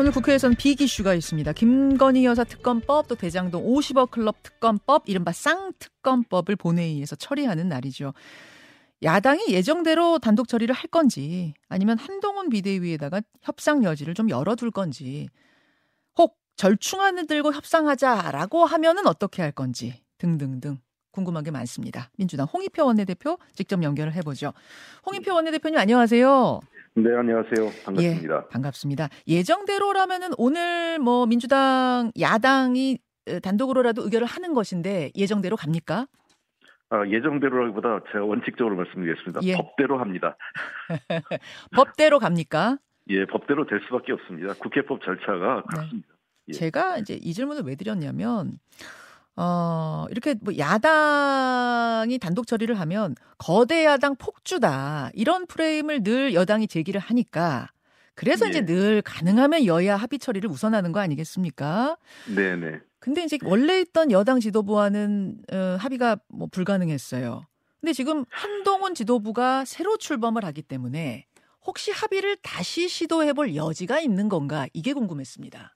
오늘 국회에서는 빅 이슈가 있습니다. 김건희 여사 특검법 또 대장동 50억 클럽 특검법 이른바 쌍특검법을 본회의에서 처리하는 날이죠. 야당이 예정대로 단독 처리를 할 건지 아니면 한동훈 비대위에다가 협상 여지를 좀 열어둘 건지 혹 절충안을 들고 협상하자라고 하면은 어떻게 할 건지 등등등 궁금한 게 많습니다. 민주당 홍익표 원내대표 직접 연결을 해보죠. 홍익표 원내대표님 안녕하세요. 네, 안녕하세요. 반갑습니다. 예, 반갑습니다. 예정대로라면은 오늘 뭐 민주당 야당이 단독으로라도 의결을 하는 것인데 예정대로 갑니까? 아, 예정대로라기보다 제가 원칙적으로 말씀드리겠습니다. 예. 법대로 합니다. 법대로 갑니까? 예, 법대로 될 수밖에 없습니다. 국회법 절차가 네. 그렇습니다. 예. 제가 이제 이 질문을 왜 드렸냐면 어, 이렇게 뭐 야당이 단독 처리를 하면 거대 야당 폭주다. 이런 프레임을 늘 여당이 제기를 하니까 그래서 네. 이제 늘 가능하면 여야 합의 처리를 우선하는 거 아니겠습니까? 네, 네. 근데 이제 원래 있던 여당 지도부와는 어, 합의가 뭐 불가능했어요. 근데 지금 한동훈 지도부가 새로 출범을 하기 때문에 혹시 합의를 다시 시도해 볼 여지가 있는 건가? 이게 궁금했습니다.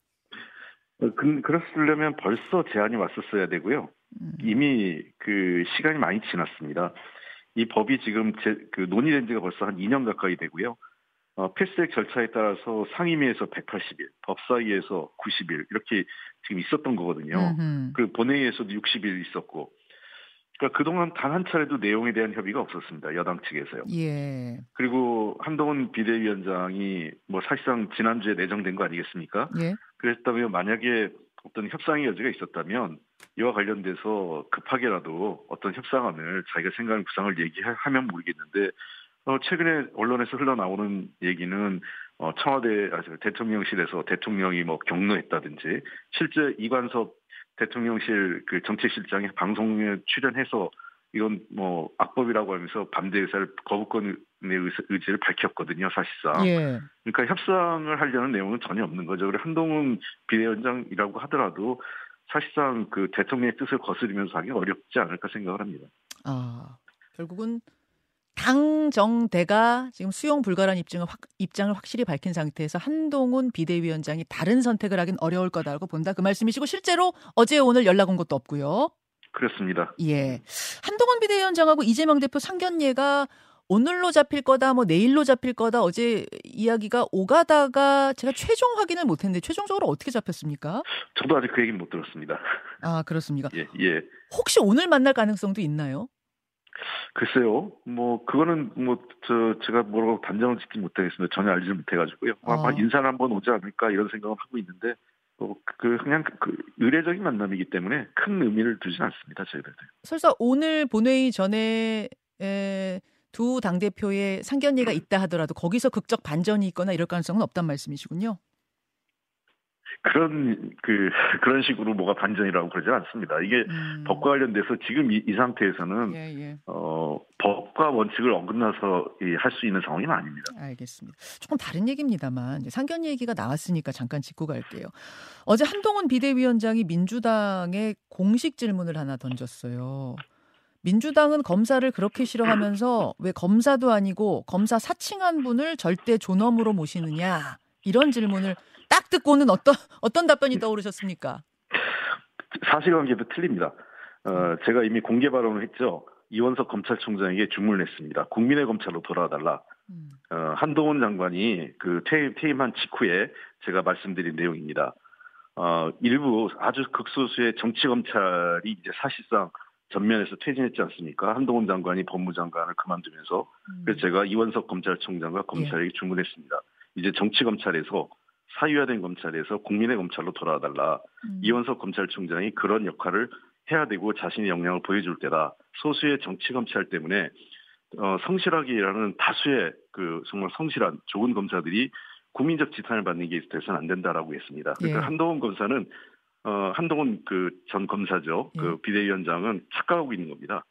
어, 그, 그랬으려면 벌써 제안이 왔었어야 되고요. 음. 이미 그 시간이 많이 지났습니다. 이 법이 지금 제, 그 논의된 지가 벌써 한 2년 가까이 되고요. 어, 패스트랙 절차에 따라서 상임위에서 180일, 법사위에서 90일 이렇게 지금 있었던 거거든요. 음흠. 그 본회의에서도 60일 있었고 그러니까 그동안 단 한 차례도 내용에 대한 협의가 없었습니다. 여당 측에서요. 예. 그리고 한동훈 비대위원장이 뭐 사실상 지난주에 내정된 거 아니겠습니까? 예. 그랬다면 만약에 어떤 협상의 여지가 있었다면 이와 관련돼서 급하게라도 어떤 협상안을 자기가 생각하는 구상을 얘기하면 모르겠는데 어, 최근에 언론에서 흘러나오는 얘기는 어, 청와대 아, 대통령실에서 대통령이 뭐 경로했다든지 실제 이관섭 대통령실 그 정책실장이 방송에 출연해서 이건 뭐 악법이라고 하면서 반대 의사를 거부권의 의지를 밝혔거든요, 사실상. 예. 그러니까 협상을 하려는 내용은 전혀 없는 거죠. 그리고 한동훈 비대위원장이라고 하더라도 사실상 그 대통령의 뜻을 거스르면서 하기 어렵지 않을까 생각을 합니다. 아, 결국은 당정대가 지금 수용 불가란 입장을, 확, 입장을 확실히 밝힌 상태에서 한동훈 비대위원장이 다른 선택을 하긴 어려울 거다라고 본다 그 말씀이시고 실제로 어제 오늘 연락 온 것도 없고요. 그렇습니다. 예. 한동훈 비대위원장하고 이재명 대표 상견례가 오늘로 잡힐 거다, 뭐 내일로 잡힐 거다 어제 이야기가 오가다가 제가 최종 확인을 못했는데 최종적으로 어떻게 잡혔습니까? 저도 아직 그 얘기는 못 들었습니다. 아 그렇습니까? 예, 예. 혹시 오늘 만날 가능성도 있나요? 글쎄요, 뭐 그거는 뭐 저 제가 뭐라고 단정을 짓지 못하겠습니다. 전혀 알지 못해가지고요. 아. 아마 인사를 한번 오지 않을까 이런 생각을 하고 있는데 뭐그 그냥 그 의례적인 만남이기 때문에 큰 의미를 두지 않습니다. 저희들. 설사 오늘 본회의 전에 에, 두 당 대표의 상견례가 있다 하더라도 거기서 극적 반전이 있거나 이럴 가능성은 없단 말씀이시군요. 그런 그 그런 식으로 뭐가 반전이라고 그러지 않습니다. 이게 음. 법과 관련돼서 지금 이, 이 상태에서는 예, 예. 어 법과 원칙을 어긋나서 할 수 있는 상황이 아닙니다. 알겠습니다. 조금 다른 얘기입니다만 상견 얘기가 나왔으니까 잠깐 짚고 갈게요. 어제 한동훈 비대위원장이 민주당에 공식 질문을 하나 던졌어요. 민주당은 검사를 그렇게 싫어하면서 왜 검사도 아니고 검사 사칭한 분을 절대 존엄으로 모시느냐 이런 질문을 딱 듣고는 어떤 어떤 답변이 떠오르셨습니까? 사실관계도 틀립니다. 어, 제가 이미 공개 발언을 했죠. 이원석 검찰총장에게 주문을 했습니다. 국민의 검찰로 돌아달라. 음. 어, 한동훈 장관이 그 퇴임, 퇴임한 직후에 제가 말씀드린 내용입니다. 어, 일부 아주 극소수의 정치 검찰이 이제 사실상 전면에서 퇴진했지 않습니까? 한동훈 장관이 법무장관을 그만두면서 음. 그래서 제가 이원석 검찰총장과 검찰에게 예. 주문했습니다. 이제 정치 검찰에서 사유화된 검찰에서 국민의 검찰로 돌아와달라. 음. 이원석 검찰총장이 그런 역할을 해야 되고 자신의 역량을 보여줄 때다. 소수의 정치 검찰 때문에 어, 성실하게 일하는 다수의 그 정말 성실한 좋은 검사들이 국민적 지탄을 받는 게 돼서는 안 된다라고 했습니다. 그러니까 예. 한동훈 검사는 어, 한동훈 그 전 검사죠. 그 예. 그 비대위원장은 착각하고 있는 겁니다.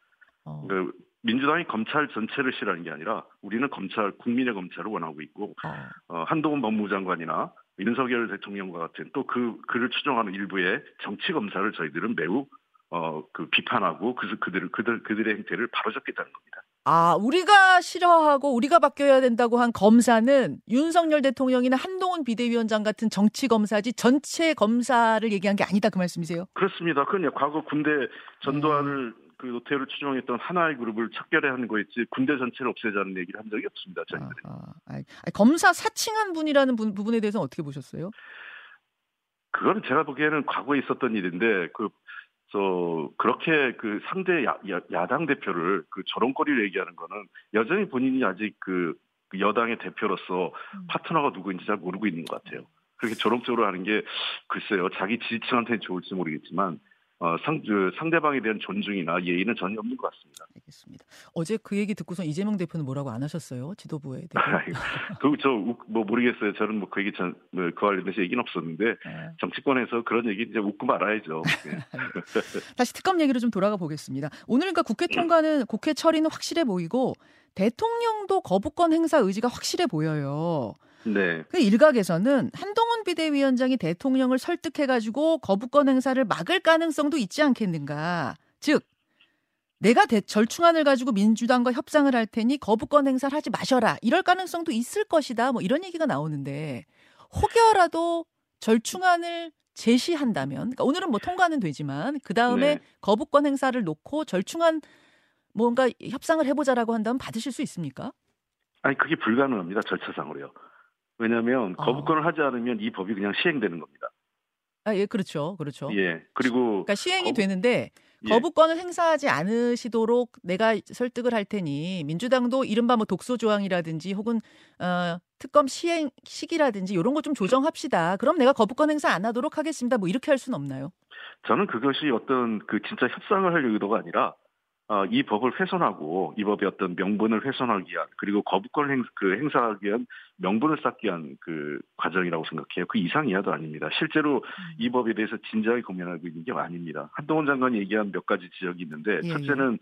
어. 그 민주당이 검찰 전체를 싫어하는 게 아니라 우리는 검찰 국민의 검찰을 원하고 있고 어. 어, 한동훈 법무장관이나 윤석열 대통령과 같은 또 그 그를 추종하는 일부의 정치 검사를 저희들은 매우 어 그 비판하고 그 그들을 그들 그들의 행태를 바로잡겠다는 겁니다. 아, 우리가 싫어하고 우리가 바뀌어야 된다고 한 검사는 윤석열 대통령이나 한동훈 비대위원장 같은 정치 검사지 전체 검사를 얘기한 게 아니다 그 말씀이세요? 그렇습니다. 그건 과거 군대 전두환을 음. 그 노태우를 추종했던 하나의 그룹을 척결해하는 거였지 군대 전체를 없애자는 얘기를 한 적이 없습니다. 저희들은. 아, 아, 아, 검사 사칭한 분이라는 부, 부분에 대해서는 어떻게 보셨어요? 그거는 제가 보기에는 과거에 있었던 일인데 그 저 그렇게 그 상대 야, 야, 당 대표를 그 저런 거리를 얘기하는 거는 여전히 본인이 아직 그, 그 여당의 대표로서 음. 파트너가 누구인지 잘 모르고 있는 것 같아요. 그렇게 조롱적으로 하는 게 글쎄요 자기 지지층한테는 좋을지 모르겠지만 어, 상, 그 상대방에 대한 존중이나 예의는 전혀 없는 것 같습니다. 알겠습니다. 어제 그 얘기 듣고서 이재명 대표는 뭐라고 안 하셨어요? 지도부에 대해. 그저뭐 모르겠어요. 저는 뭐 그 얘기 전, 뭐, 그 관련해서 얘기는 없었는데 네. 정치권에서 그런 얘기 이제 웃고 말아야죠. 네. 다시 특검 얘기로 좀 돌아가 보겠습니다. 오늘 그러니까 국회 통과는 국회 처리는 확실해 보이고 대통령도 거부권 행사 의지가 확실해 보여요. 네. 그 일각에서는 한동훈 비대위원장이 대통령을 설득해가지고 거부권 행사를 막을 가능성도 있지 않겠는가. 즉, 내가 대, 절충안을 가지고 민주당과 협상을 할 테니 거부권 행사를 하지 마셔라. 이럴 가능성도 있을 것이다. 뭐 이런 얘기가 나오는데 혹여라도 절충안을 제시한다면, 그러니까 오늘은 뭐 통과는 되지만 그 다음에 네. 거부권 행사를 놓고 절충안 뭔가 협상을 해보자라고 한다면 받으실 수 있습니까? 아니 그게 불가능합니다 절차상으로요. 왜냐하면 어. 거부권을 하지 않으면 이 법이 그냥 시행되는 겁니다. 아, 예, 그렇죠. 그렇죠. 예. 그리고 그러니까 시행이 거부... 되는데 예. 거부권을 예. 행사하지 않으시도록 내가 설득을 할 테니 민주당도 이른바 뭐 독소 조항이라든지 혹은 어, 특검 시행 시기라든지 이런 거 좀 조정합시다. 그럼 내가 거부권 행사 안 하도록 하겠습니다. 뭐 이렇게 할 수는 없나요? 저는 그것이 어떤 그 진짜 협상을 할 의도가 아니라 어, 이 법을 훼손하고 이 법의 어떤 명분을 훼손하기 위한 그리고 거부권 행, 그 행사하기 위한 명분을 쌓기 위한 그 과정이라고 생각해요. 그 이상 이하도 아닙니다. 실제로 음. 이 법에 대해서 진지하게 고민하고 있는 게 아닙니다. 한동훈 장관이 얘기한 몇 가지 지적이 있는데 예, 예. 첫째는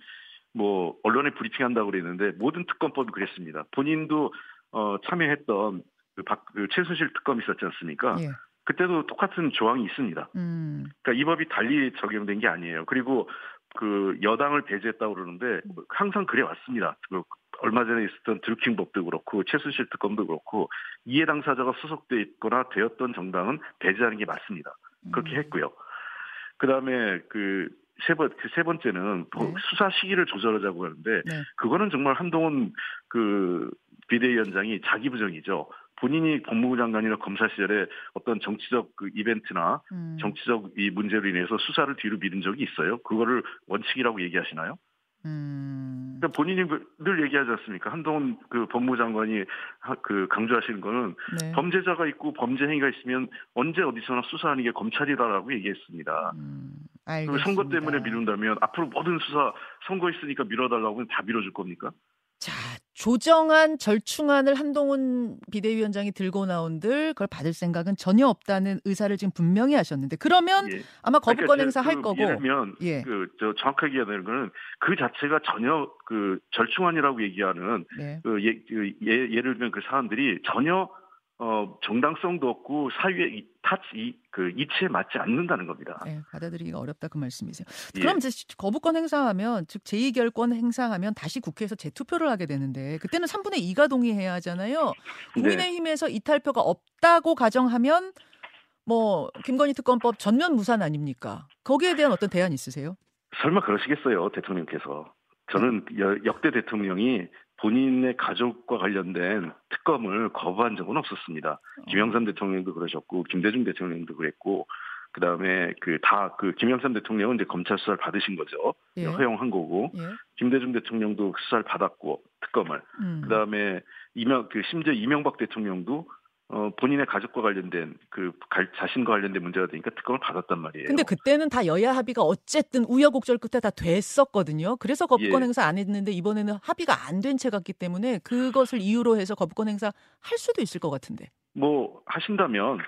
뭐 언론에 브리핑한다고 그랬는데 모든 특검법이 그랬습니다. 본인도 어, 참여했던 그, 박, 그 최순실 특검 있었지 않습니까? 예. 그때도 똑같은 조항이 있습니다. 음. 그러니까 이 법이 달리 적용된 게 아니에요. 그리고 그 여당을 배제했다고 그러는데 항상 그래 왔습니다. 그 얼마 전에 있었던 드루킹법도 그렇고 최순실 특검도 그렇고 이해 당사자가 소속돼 있거나 되었던 정당은 배제하는 게 맞습니다. 그렇게 음. 했고요. 그다음에 그 세 번, 그 세 번째는 네. 수사 시기를 조절하자고 하는데, 네. 그거는 정말 한동훈 그 비대위원장이 자기 부정이죠. 본인이 법무부 장관이나 검사 시절에 어떤 정치적 그 이벤트나 음. 정치적 이 문제로 인해서 수사를 뒤로 미룬 적이 있어요. 그거를 원칙이라고 얘기하시나요? 음. 그러니까 본인이 그늘 얘기하지 않습니까? 한동훈 그 법무부 장관이 그 강조하시는 거는 네. 범죄자가 있고 범죄 행위가 있으면 언제 어디서나 수사하는 게 검찰이다라고 얘기했습니다. 음, 선거 때문에 미룬다면 앞으로 모든 수사 선거 있으니까 밀어달라고 하면 다 밀어줄 겁니까? 자, 조정안 절충안을 한동훈 비대위원장이 들고 나온들 그걸 받을 생각은 전혀 없다는 의사를 지금 분명히 하셨는데 그러면 예. 아마 거부권 그러니까 행사 할그 거고 예를면 예. 그저 정확하게 얘기하는 거는 그 자체가 전혀 그 절충안이라고 얘기하는 네. 그 예, 그 예, 예를 들면 그 사람들이 전혀 어, 정당성도 없고 사유의 타치 그 이치에 맞지 않는다는 겁니다. 네, 받아들이기가 어렵다 그 말씀이세요. 예. 그럼 이제 거부권 행사하면 즉 제2결권 행사하면 다시 국회에서 재투표를 하게 되는데 그때는 3분의 2가 동의해야 하잖아요. 네. 국민의힘에서 네. 이탈표가 없다고 가정하면 뭐 김건희 특검법 전면 무산 아닙니까? 거기에 대한 어떤 대안 있으세요? 설마 그러시겠어요, 대통령께서. 저는 역대 대통령이 본인의 가족과 관련된 특검을 거부한 적은 없었습니다. 어. 김영삼 대통령도 그러셨고 김대중 대통령도 그랬고 그다음에 그 다그 그 김영삼 대통령은 이제 검찰 수사를 받으신 거죠. 예. 허용한 거고 예. 김대중 대통령도 수사를 받았고 특검을 음. 그다음에 이명 그 심지어 이명박 대통령도 어, 본인의 가족과 관련된 그 자신과 관련된 문제가 되니까 특검을 받았단 말이에요. 근데 그때는 다 여야 합의가 어쨌든 우여곡절 끝에 다 됐었거든요. 그래서 거부권 예. 행사 안 했는데 이번에는 합의가 안 된 채 같기 때문에 그것을 이유로 해서 거부권 행사 할 수도 있을 것 같은데. 뭐 하신다면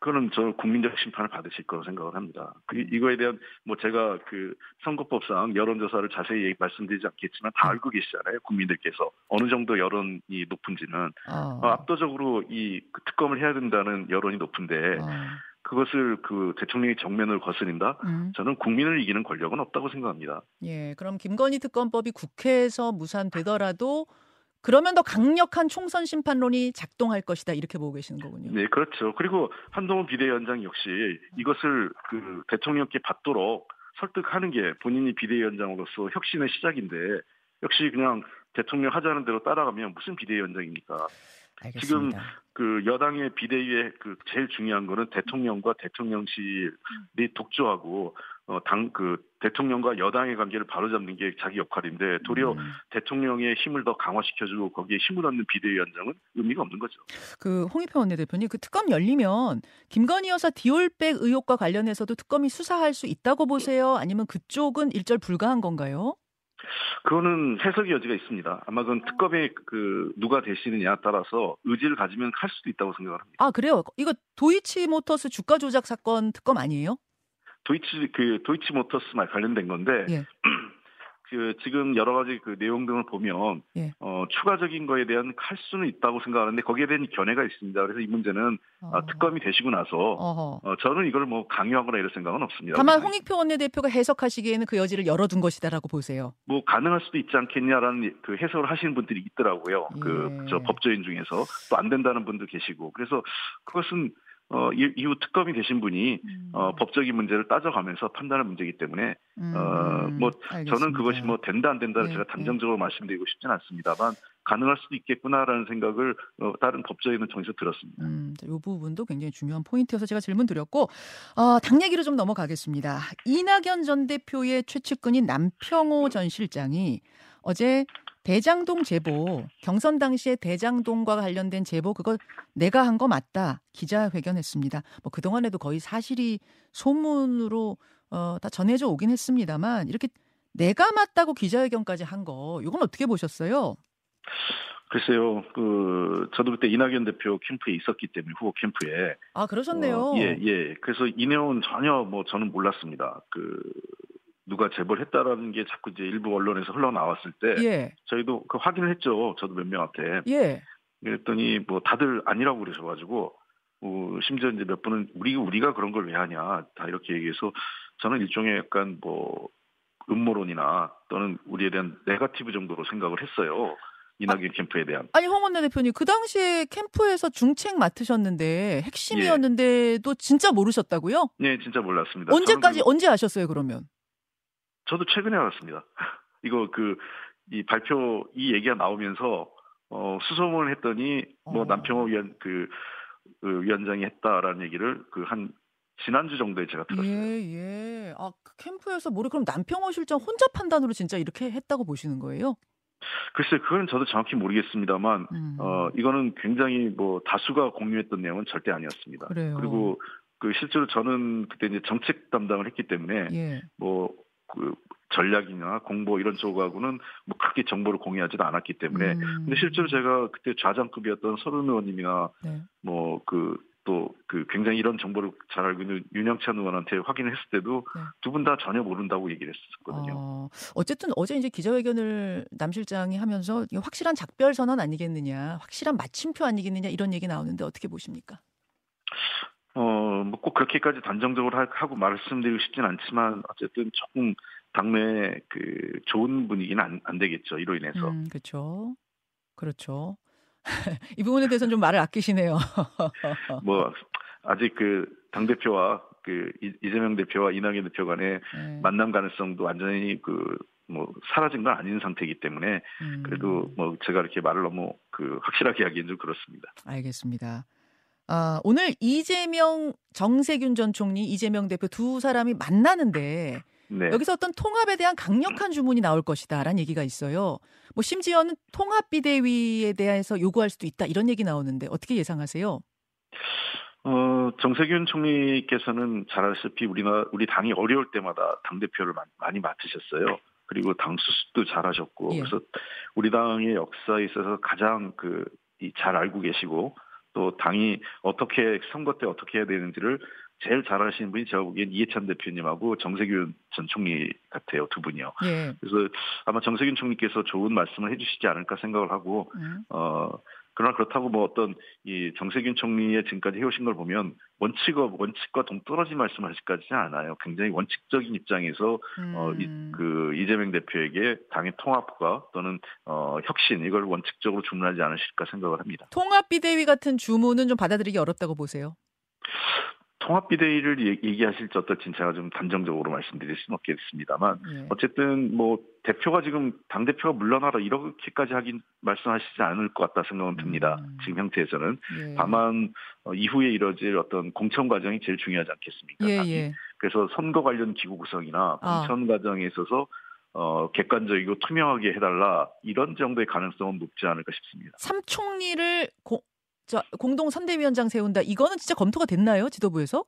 그거는 저 국민적 심판을 받으실 거라고 생각을 합니다. 그, 이거에 대한 뭐 제가 그 선거법상 여론조사를 자세히 말씀드리지 않겠지만 다 음. 알고 계시잖아요. 국민들께서 어느 정도 여론이 높은지는 어. 어, 압도적으로 이그 특검을 해야 된다는 여론이 높은데 어. 그것을 그 대통령의 정면을 거스린다. 음. 저는 국민을 이기는 권력은 없다고 생각합니다. 예, 그럼 김건희 특검법이 국회에서 무산되더라도 그러면 더 강력한 총선 심판론이 작동할 것이다 이렇게 보고 계시는 거군요. 네, 그렇죠. 그리고 한동훈 비대위원장 역시 이것을 그 대통령께 받도록 설득하는 게 본인이 비대위원장으로서 혁신의 시작인데 역시 그냥 대통령 하자는 대로 따라가면 무슨 비대위원장입니까? 알겠습니다. 지금 그 여당의 비대위의 그 제일 중요한 거는 대통령과 대통령실이 독주하고 어, 당, 그, 대통령과 여당의 관계를 바로잡는 게 자기 역할인데, 도리어 음. 대통령의 힘을 더 강화시켜주고 거기에 힘을 얻는 비대위원장은 의미가 없는 거죠. 그, 홍익표 원내대표님, 그 특검 열리면 김건희 여사 디올백 의혹과 관련해서도 특검이 수사할 수 있다고 보세요? 아니면 그쪽은 일절 불가한 건가요? 그거는 해석의 여지가 있습니다. 아마 그건 특검에 그 누가 되시느냐에 따라서 의지를 가지면 할 수도 있다고 생각을 합니다. 아 그래요? 이거 도이치모터스 주가 조작 사건 특검 아니에요? 도이치 그 도이치 모터스만 관련된 건데 예. 그 지금 여러 가지 그 내용 등을 보면 예. 어, 추가적인 거에 대한 할 수는 있다고 생각하는데 거기에 대한 견해가 있습니다. 그래서 이 문제는 어. 특검이 되시고 나서 어, 저는 이걸 뭐 강요하거나 이럴 생각은 없습니다. 다만 홍익표 원내대표가 해석하시기에는 그 여지를 열어둔 것이다라고 보세요. 뭐 가능할 수도 있지 않겠냐라는 그 해석을 하시는 분들이 있더라고요. 그 예. 그저 법조인 중에서 또 안 된다는 분도 계시고 그래서 그것은 어, 이후 특검이 되신 분이 음. 어, 법적인 문제를 따져가면서 판단할 문제이기 때문에 음. 어, 뭐 알겠습니다. 저는 그것이 뭐 된다 안 된다를 네, 제가 네. 단정적으로 네. 말씀드리고 싶지는 않습니다만 가능할 수도 있겠구나라는 생각을 어, 다른 법조인은 통해서 들었습니다. 음, 이 부분도 굉장히 중요한 포인트여서 제가 질문 드렸고 어, 당 얘기로 좀 넘어가겠습니다. 이낙연 전 대표의 최측근인 남평호 전 실장이 어제 대장동 제보, 경선 당시에 대장동과 관련된 제보 그거 내가 한 거 맞다. 기자회견했습니다. 뭐 그동안에도 거의 사실이 소문으로 어, 다 전해져 오긴 했습니다만 이렇게 내가 맞다고 기자회견까지 한 거, 이건 어떻게 보셨어요? 글쎄요, 그, 저도 그때 이낙연 대표 캠프에 있었기 때문에, 후보 캠프에. 아, 그러셨네요. 어, 예, 예. 그래서 이 내용은 전혀 뭐 저는 몰랐습니다. 그, 누가 제보를 했다라는 게 자꾸 이제 일부 언론에서 흘러나왔을 때 예. 저희도 그 확인을 했죠. 저도 몇 명한테. 예. 그랬더니 뭐 다들 아니라고 그러셔 가지고 어, 심지어 이제 몇 분은 우리 우리가 그런 걸 왜 하냐 다 이렇게 얘기해서 저는 일종의 약간 뭐 음모론이나 또는 우리에 대한 네가티브 정도로 생각을 했어요. 이낙연 아, 캠프에 대한. 아니 홍원내 대표님 그 당시에 캠프에서 중책 맡으셨는데 핵심이었는데도 예. 진짜 모르셨다고요? 네, 진짜 몰랐습니다. 언제까지 그... 언제 아셨어요 그러면? 저도 최근에 알았습니다. 이거 그 이 발표 이 얘기가 나오면서 어 수소문을 했더니 뭐 어. 남평호 위원 그, 그 위원장이 했다라는 얘기를 그 한 지난주 정도에 제가 들었어요. 예, 예. 아, 그 캠프에서 뭐래 그럼 남평호 실장 혼자 판단으로 진짜 이렇게 했다고 보시는 거예요? 글쎄, 그건 저도 정확히 모르겠습니다만, 음. 어, 이거는 굉장히 뭐 다수가 공유했던 내용은 절대 아니었습니다. 그래요. 그리고 그 실제로 저는 그때 이제 정책 담당을 했기 때문에, 예. 뭐 그 전략이나 공보 이런 쪽하고는 뭐 크게 정보를 공유하지도 않았기 때문에 음. 근데 실제로 제가 그때 좌장급이었던 서른 의원님이나 네. 뭐그 또그 굉장히 이런 정보를 잘 알고 있는 윤영찬 의원한테 확인을 했을 때도 네. 두분 다 전혀 모른다고 얘기를 했었거든요. 어, 어쨌든 어제 이제 기자회견을 남 실장이 하면서 확실한 작별 선언 아니겠느냐, 확실한 마침표 아니겠느냐 이런 얘기 나오는데 어떻게 보십니까? 어, 뭐 꼭 그렇게까지 단정적으로 하고 말씀드리고 싶진 않지만 어쨌든 조금 당내 그 좋은 분위기는 안, 안 되겠죠. 이로 인해서. 음, 그렇죠. 그렇죠. 이 부분에 대해서는 좀 말을 아끼시네요. 뭐 아직 그당 대표와 그 이재명 대표와 이낙연 대표 간의 네. 만남 가능성도 완전히 그 뭐 사라진 건 아닌 상태이기 때문에 음. 그래도 뭐 제가 이렇게 말을 너무 그 확실하게 하기는 좀 그렇습니다. 알겠습니다. 아, 오늘 이재명, 정세균 전 총리, 이재명 대표 두 사람이 만나는데 네. 여기서 어떤 통합에 대한 강력한 주문이 나올 것이다라는 얘기가 있어요. 뭐 심지어는 통합 비대위에 대해서 요구할 수도 있다 이런 얘기 나오는데 어떻게 예상하세요? 어, 정세균 총리께서는 잘 아시다시피 우리나 우리 당이 어려울 때마다 당 대표를 많이 맡으셨어요. 그리고 당 수습도 잘하셨고 예. 그래서 우리 당의 역사에 있어서 가장 그 잘 알고 계시고 또 당이 어떻게 선거 때 어떻게 해야 되는지를 제일 잘 아시는 분이 제가 보기엔 이해찬 대표님하고 정세균 전 총리 같아요 두 분이요. 예. 그래서 아마 정세균 총리께서 좋은 말씀을 해주시지 않을까 생각을 하고 음. 어 그러나 그렇다고 뭐 어떤 이 정세균 총리의 지금까지 해오신 걸 보면 원칙과 원칙과 동떨어진 말씀하실까지는 않아요. 굉장히 원칙적인 입장에서 음. 어, 이, 음. 그 이재명 대표에게 당의 통합과 또는 어, 혁신 이걸 원칙적으로 주문하지 않으실까 생각을 합니다. 통합 비대위 같은 주문은 좀 받아들이기 어렵다고 보세요. 통합비대위를 얘기하실지 어떨지 제가 좀 단정적으로 말씀드릴 수는 없겠습니다만 예. 어쨌든 뭐 대표가 지금 당 대표가 물러나라 이렇게까지 하긴 말씀하시지 않을 것 같다 생각은 듭니다. 음. 지금 형태에서는 예. 다만 어, 이후에 이뤄질 어떤 공천 과정이 제일 중요하지 않겠습니까? 예, 예. 그래서 선거 관련 기구 구성이나 아. 공천 아. 과정에 있어서 어, 객관적이고 투명하게 해달라 이런 정도의 가능성은 높지 않을까 싶습니다. 삼 총리를 고, 저 공동 선대위원장 세운다. 이거는 진짜 검토가 됐나요? 지도부에서?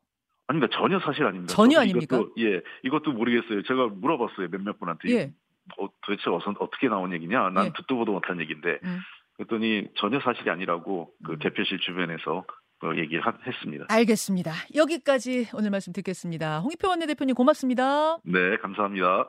아닙니다. 전혀 사실 아닙니다. 전혀 아닙니까? 이것도, 예, 이것도 모르겠어요. 제가 물어봤어요. 몇몇 분한테. 예. 어, 도대체 어서, 어떻게 나온 얘기냐? 난 예. 듣도 보도 못한 얘기인데. 음. 그랬더니 전혀 사실이 아니라고 그 음. 대표실 주변에서 그 얘기를 했습니다. 알겠습니다. 여기까지 오늘 말씀 듣겠습니다. 홍익표 원내대표님 고맙습니다. 네, 감사합니다.